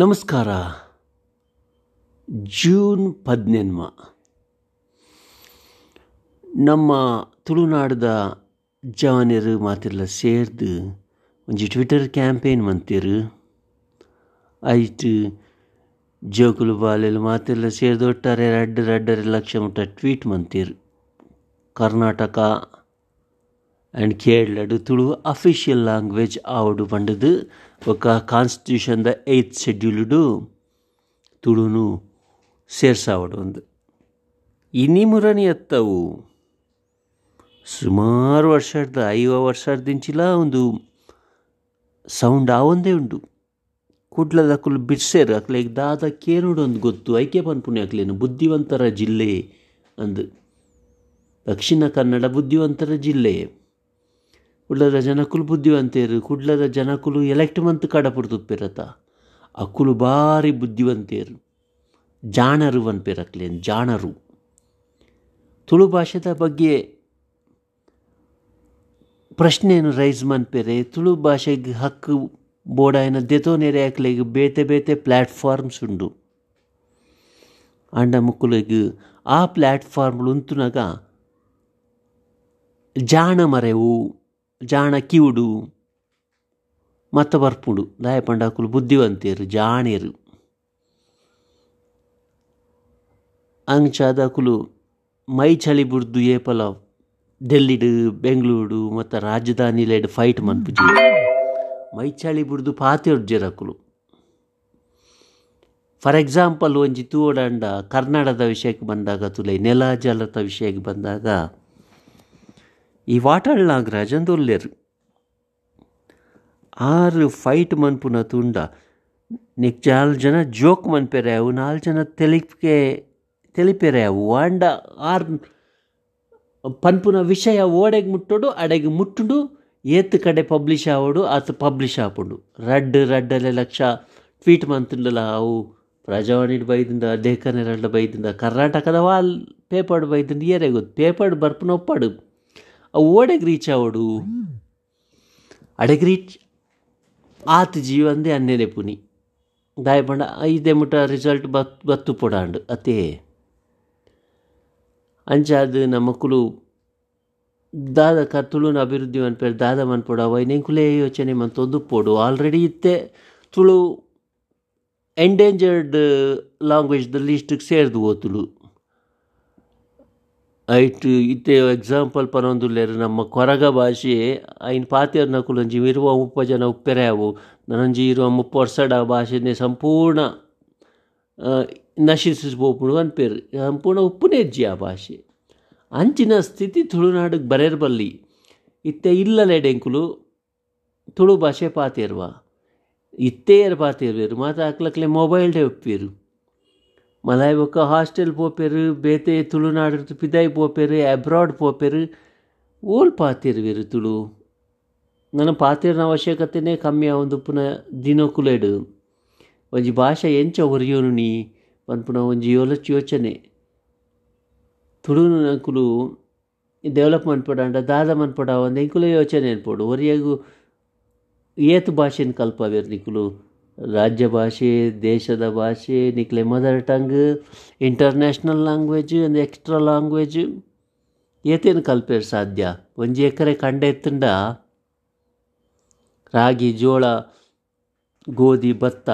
ನಮಸ್ಕಾರ. ಜೂನ್ ಪದ್ನೆನ್ಮ ನಮ್ಮ ತುಳುನಾಡದ ಜವಾನರು ಮಾತೆಲ್ಲ ಸೇರ್ದು ಒಂಜಿ ಟ್ವಿಟರ್ ಕ್ಯಾಂಪೇನ್ ಮಂತೆರ್. ಐಟ್ ಜೋಕುಲು ಬಾಲೆಲ್ ಮಾತೆಲ್ಲ ಸೇರ್ದು ಒಟ್ಟಾರೆ ರಡ್ಡ್ ರಡ್ಡರೆ ಲಕ್ಷ ಮುಟ್ಟ ಟ್ವೀಟ್ ಮಂತೆರ್. ಕರ್ನಾಟಕ ಆ್ಯಂಡ್ ಕೇರಳಡು ತುಳು ಅಫಿಷಿಯಲ್ ಲ್ಯಾಂಗ್ವೇಜ್ ಆವಡು ಪಂಡದು ಬೊಕ ಕಾನ್ಸ್ಟಿಟ್ಯೂಷನ್ದ ಏಯ್ತ್ ಶೆಡ್ಯೂಲ್ಡು ತುಳುನು ಸೇರ್ಸಾವಡು ಒಂದು ಇನಿ ಮುರನಿ ಎತ್ತವು ಸುಮಾರು ವರ್ಷದ ಐವ ವರ್ಷದಿಂಚಿಲ ಒಂದು ಸೌಂಡ್ ಆವೊಂದೇ ಉಂಡು ಕುಡ್ಲದ ಅಕ್ಕಲು ಬಿಡ್ಸೇರು ಅಕ್ಲೆಗ್ ದಾದ ಕೇನೋಡು ಒಂದು ಗೊತ್ತು ಐಕೆ ಪನ್ಪುಣಿ ಅಕ್ಲೇನು ಬುದ್ಧಿವಂತರ ಜಿಲ್ಲೆ ಅಂದು ದಕ್ಷಿಣ ಕನ್ನಡ ಬುದ್ಧಿವಂತರ ಜಿಲ್ಲೆ ಕುಡ್ಲದ ಜನಕುಲು ಬುದ್ಧಿವಂತೇರು ಕುಡ್ಲದ ಜನಕುಲು ಎಲೆಕ್ಟ್ ಮಂತ್ ಕಡಪುಡು ತುಪ್ಪಿರತ ಅಕ್ಕುಲು ಭಾರಿ ಬುದ್ಧಿವಂತೇರು ಜಾಣರು ಅನ್ಪೇರಕ್ಲೇನು ಜಾಣರು ತುಳು ಭಾಷೆದ ಬಗ್ಗೆ ಪ್ರಶ್ನೆಯನ್ನು ರೈಸ್ ಮನ್ಪೇರೆ ತುಳು ಭಾಷೆಗೆ ಹಕ್ಕು ಬೋಡಾಯನ ದೆತೋನೆರೆ ಹಾಕ್ಲೆಗ್ ಬೇತೆ ಬೇತೆ ಪ್ಲ್ಯಾಟ್ಫಾರ್ಮ್ಸ್ ಉಂಡು ಅಂಡ ಮುಕ್ಕುಲೆಗ್ ಆ ಪ್ಲ್ಯಾಟ್ಫಾರ್ಮ್ಲು ಉಂತುನಗ ಜಾಣ ಮರೆವು ಜಾಣ ಕಿವುಡು ಮತ್ತ ಬರ್ಪುಡು ದಾಯ ಪಂಡಾಕುಲು ಬುದ್ಧಿವಂತೇರು ಜಾಣೇರು. ಅಂಚಾದಕುಲು ಮೈ ಚಳಿ ಬುಡ್ದು ಏಪಲ ಡೆಲ್ಲಿಡು ಬೆಂಗಳೂರು ಮತ್ತು ರಾಜಧಾನಿಲೆಡ್ ಫೈಟ್ ಮನ್ಪುಜಿ ಮೈ ಚಳಿ ಬುಡ್ದು ಪಾತೆರ್ಜೆರಕುಲು ಫಾರ್ ಎಕ್ಸಾಂಪಲ್ ಒಂಜಿ ತೂವಡಂಡ ಕನ್ನಡದ ವಿಷಯಕ್ಕೆ ಬಂದಾಗ ತುಲೈ ನೆಲ ಜಲದ ವಿಷಯಕ್ಕೆ ಬಂದಾಗ ಈ ವಾಟಾಳ್ ನಾಗರಾಜ್ ಅಂದೊಲ್ಲೆರು ಆರು ಫೈಟ್ ಮನ್ಪುನ ತುಂಡ, ನಿಕ್ ಜಾಲ್ ಜನ ಜೋಕ್ ಮನ್ಪೆರೆ ಅವು ನಾಲ್ ಜನ ತೆಲಿಪ್ಗೆ ತೆಲಿಪೆರೆ ಅವು ವಂಡ ಆರ್ ಪನ್ಪುನ ವಿಷಯ ಓಡೆಗೆ ಮುಟ್ಟೋಡು, ಅಡೆಗೆ ಮುಟ್ಟುಡು, ಏತ್ ಕಡೆ ಪಬ್ಲಿಷ್ ಆವಡು, ಆತ ಪಬ್ಲಿಷ್ ಆಪುಂಡು. ರಡ್ ರಡ್ಡಲೆ ಲಕ್ಷ ಟ್ವೀಟ್ ಮಂತುಂಡಲ, ಅವು ಪ್ರಜಾವಾಣಿಡ್ ಬೈದಿಂದ ದೇಕನೆರಡ್ಲ ಬೈದಿಂದ, ಕರ್ನಾಟಕದ ವಾಲ್ ಪೇಪರ್ಡ್ ಬೈದಿಂದ, ಏರೆ ಗೊತ್ತು ಪೇಪರ್ ಬರ್ಪುನ ಒಪ್ಪಾಡು ಓಡೆಗ್ ರೀಚ್ ಆತ್ ಜೀವಂದೇ ಅನ್ನೆನೆ ಪುನಿ. ದಾಯ ಪಂಡ ಐದೆ ಮುಟ ರಿಸಲ್ಟ್ ಬತ್, ಬತ್ತು ಪೊಡಾಂಡು, ಅತೇ. ಅಂಚಾದ ನಮ್ಮ ಕುಲು ದಾದ ಕತ್ತುಳುನ ತುಳುನ ಅಭಿವೃದ್ಧಿ ಮನ್ಪೇರು ದಾದ ಮನ್ಪೊಡು ಅವ ನೆಂಕುಲೇ ಯೋಚನೆ ತೊಂದು ಪೋಡು. ಆಲ್ರೆಡಿ ಇತ್ತೆ ತುಳು ಎಂಡೇಂಜರ್ಡ್ ಲಾಂಗ್ವೇಜ್ದಲ್ಲಿ ಇಷ್ಟಕ್ಕೆ ಸೇರ್ದು ಓ ತುಳು ಐಟ್, ಇತ್ತೆ ಎಕ್ಸಾಂಪಲ್ ಪನೊಂದುಲ್ಲೆರ್, ನಮ್ಮ ಕೊರಗ ಭಾಷೆ, ಐನ್ ಪಾತೆರ್ ನಕುಲೊಂಜಿ ಇರುವ ಮುಪ್ಪ ಜನ ಉಪ್ಪೆರೆ ಅವು. ನನೊಂಜಿ ಇರುವ ಮುಪ್ಪ ವರ್ಷಡ ಭಾಷೆನೆ ಸಂಪೂರ್ಣ ನಶಿಸಿಸ್ಬೋಪುಡು ಅನ್ಪೇರು. ಸಂಪೂರ್ಣ ಉಪ್ಪುನೆಜ್ಜಿ ಆ ಭಾಷೆ. ಅಂಚಿನ ಸ್ಥಿತಿ ತುಳುನಾಡಿಗೆ ಬರೇರ್ ಬಲ್ಲಿ. ಇತ್ತೆ ಇಲ್ಲಲೆಡೆಂಕುಲು ತುಳು ಭಾಷೆ ಪಾತೆರ್ವಾ ಇತ್ತೇರ್ ಪಾತೇರ್ವೇರು ಮಾತ ಮೊಬೈಲ್ ಮೊಬೈಲ್ಡೆ ಒಪ್ಪೇರು. ಮಲಾಯ್ ಬೊಕ್ಕ ಹಾಸ್ಟೆಲ್ ಪೋಪೆರು ಬೇತೆ ತುಳುನಾಡು ಪಿದಾಯ್ ಪೋಪೆರು ಅಬ್ರಾಡ್ ಪೋಪೆರು ಓಲ್ ಪಾತಿರ್ವೇರು ತುಳು ನನ್ನ ಪಾತಿರ್ನ ಅವಶ್ಯಕತೆನೇ ಕಮ್ಮಿ ಆವೊಂದು ಪುನಃ ದಿನಕುಲೆಡು ಒಂಜಿ ಭಾಷೆ ಎಂಚ ಒರಿಯೋನು ನೀ ಪನ್ಪುನ ಒಂಜಿ ಯೋಲಚ್ ಯೋಚನೆ ತುಳು ನಕುಲು ಡೆವಲಪ್ ಮನ್ಪಡಾಂಡ ದಾದ ಮನ್ಪಡ ಒಂದು ಎಂಕುಲ ಯೋಚನೆ ಅನ್ಪೋಡು ಒರಿಯಾಗು ಏತ್ ಭಾಷೆನ ಕಲ್ಪವೇರು ನಿಕುಲು ರಾಜ್ಯ ಭಾಷೆ, ದೇಶದ ಭಾಷೆ, ನಿಕ್ಲೆ ಮದರ್ ಟಂಗ್ ಇಂಟರ್ನ್ಯಾಷನಲ್ ಲ್ಯಾಂಗ್ವೇಜ್ ಒಂದು ಎಕ್ಸ್ಟ್ರಾ ಲ್ಯಾಂಗ್ವೇಜ್ ಏತೇನು ಕಲ್ಪೇರು ಸಾಧ್ಯ? ಒಂಜಿ ಎಕರೆ ಕಂಡ ಎತ್ತಂಡ? ರಾಗಿ, ಜೋಳ, ಗೋಧಿ, ಭತ್ತ.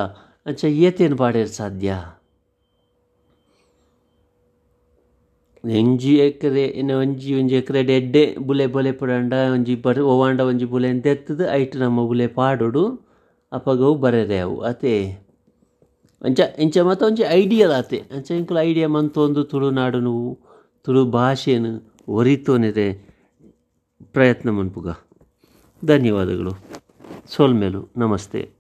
ಅಂಚ ಏತೇನು ಪಾಡೇರು ಸಾಧ್ಯ? ಒಂಜಿ ಎಕರೆ, ಇನ್ನು ಒಂಜಿ ಒಂಜಿ ಎಕರೆ ಎಡ್ಡೆ ಬುಲೆ ಬೊಲೆ ಪಡಂಡ, ಒಂಜಿ ಬರ ಒವಾಂಡ ಒಂಜಿ ಬುಲೆ ತೆತ್ತದು ಐಟ್ ನಮ್ಮ ಬುಲೆ ಪಾಡೋಡು. ಬರೆರೆ ಅವು, ಅತೆ. ಅಂಚ, ಇಂಚ ಮತ್ತು ಒಂಜಿ ಐಡಿಯಲ್ ಆತೆ ಅಂಚ ಇಂಕುಲು ಐಡಿಯಾ ಮಂತೊಂದು ತುಳುನಾಡುನು ತುಳು ಭಾಷೆನು ಒರಿತೋನಿದೆ ಪ್ರಯತ್ನ ಮನ್ಪುಗ. ಧನ್ಯವಾದಗಳು. ಸೋಲ್ಮೇಲು, ನಮಸ್ತೆ.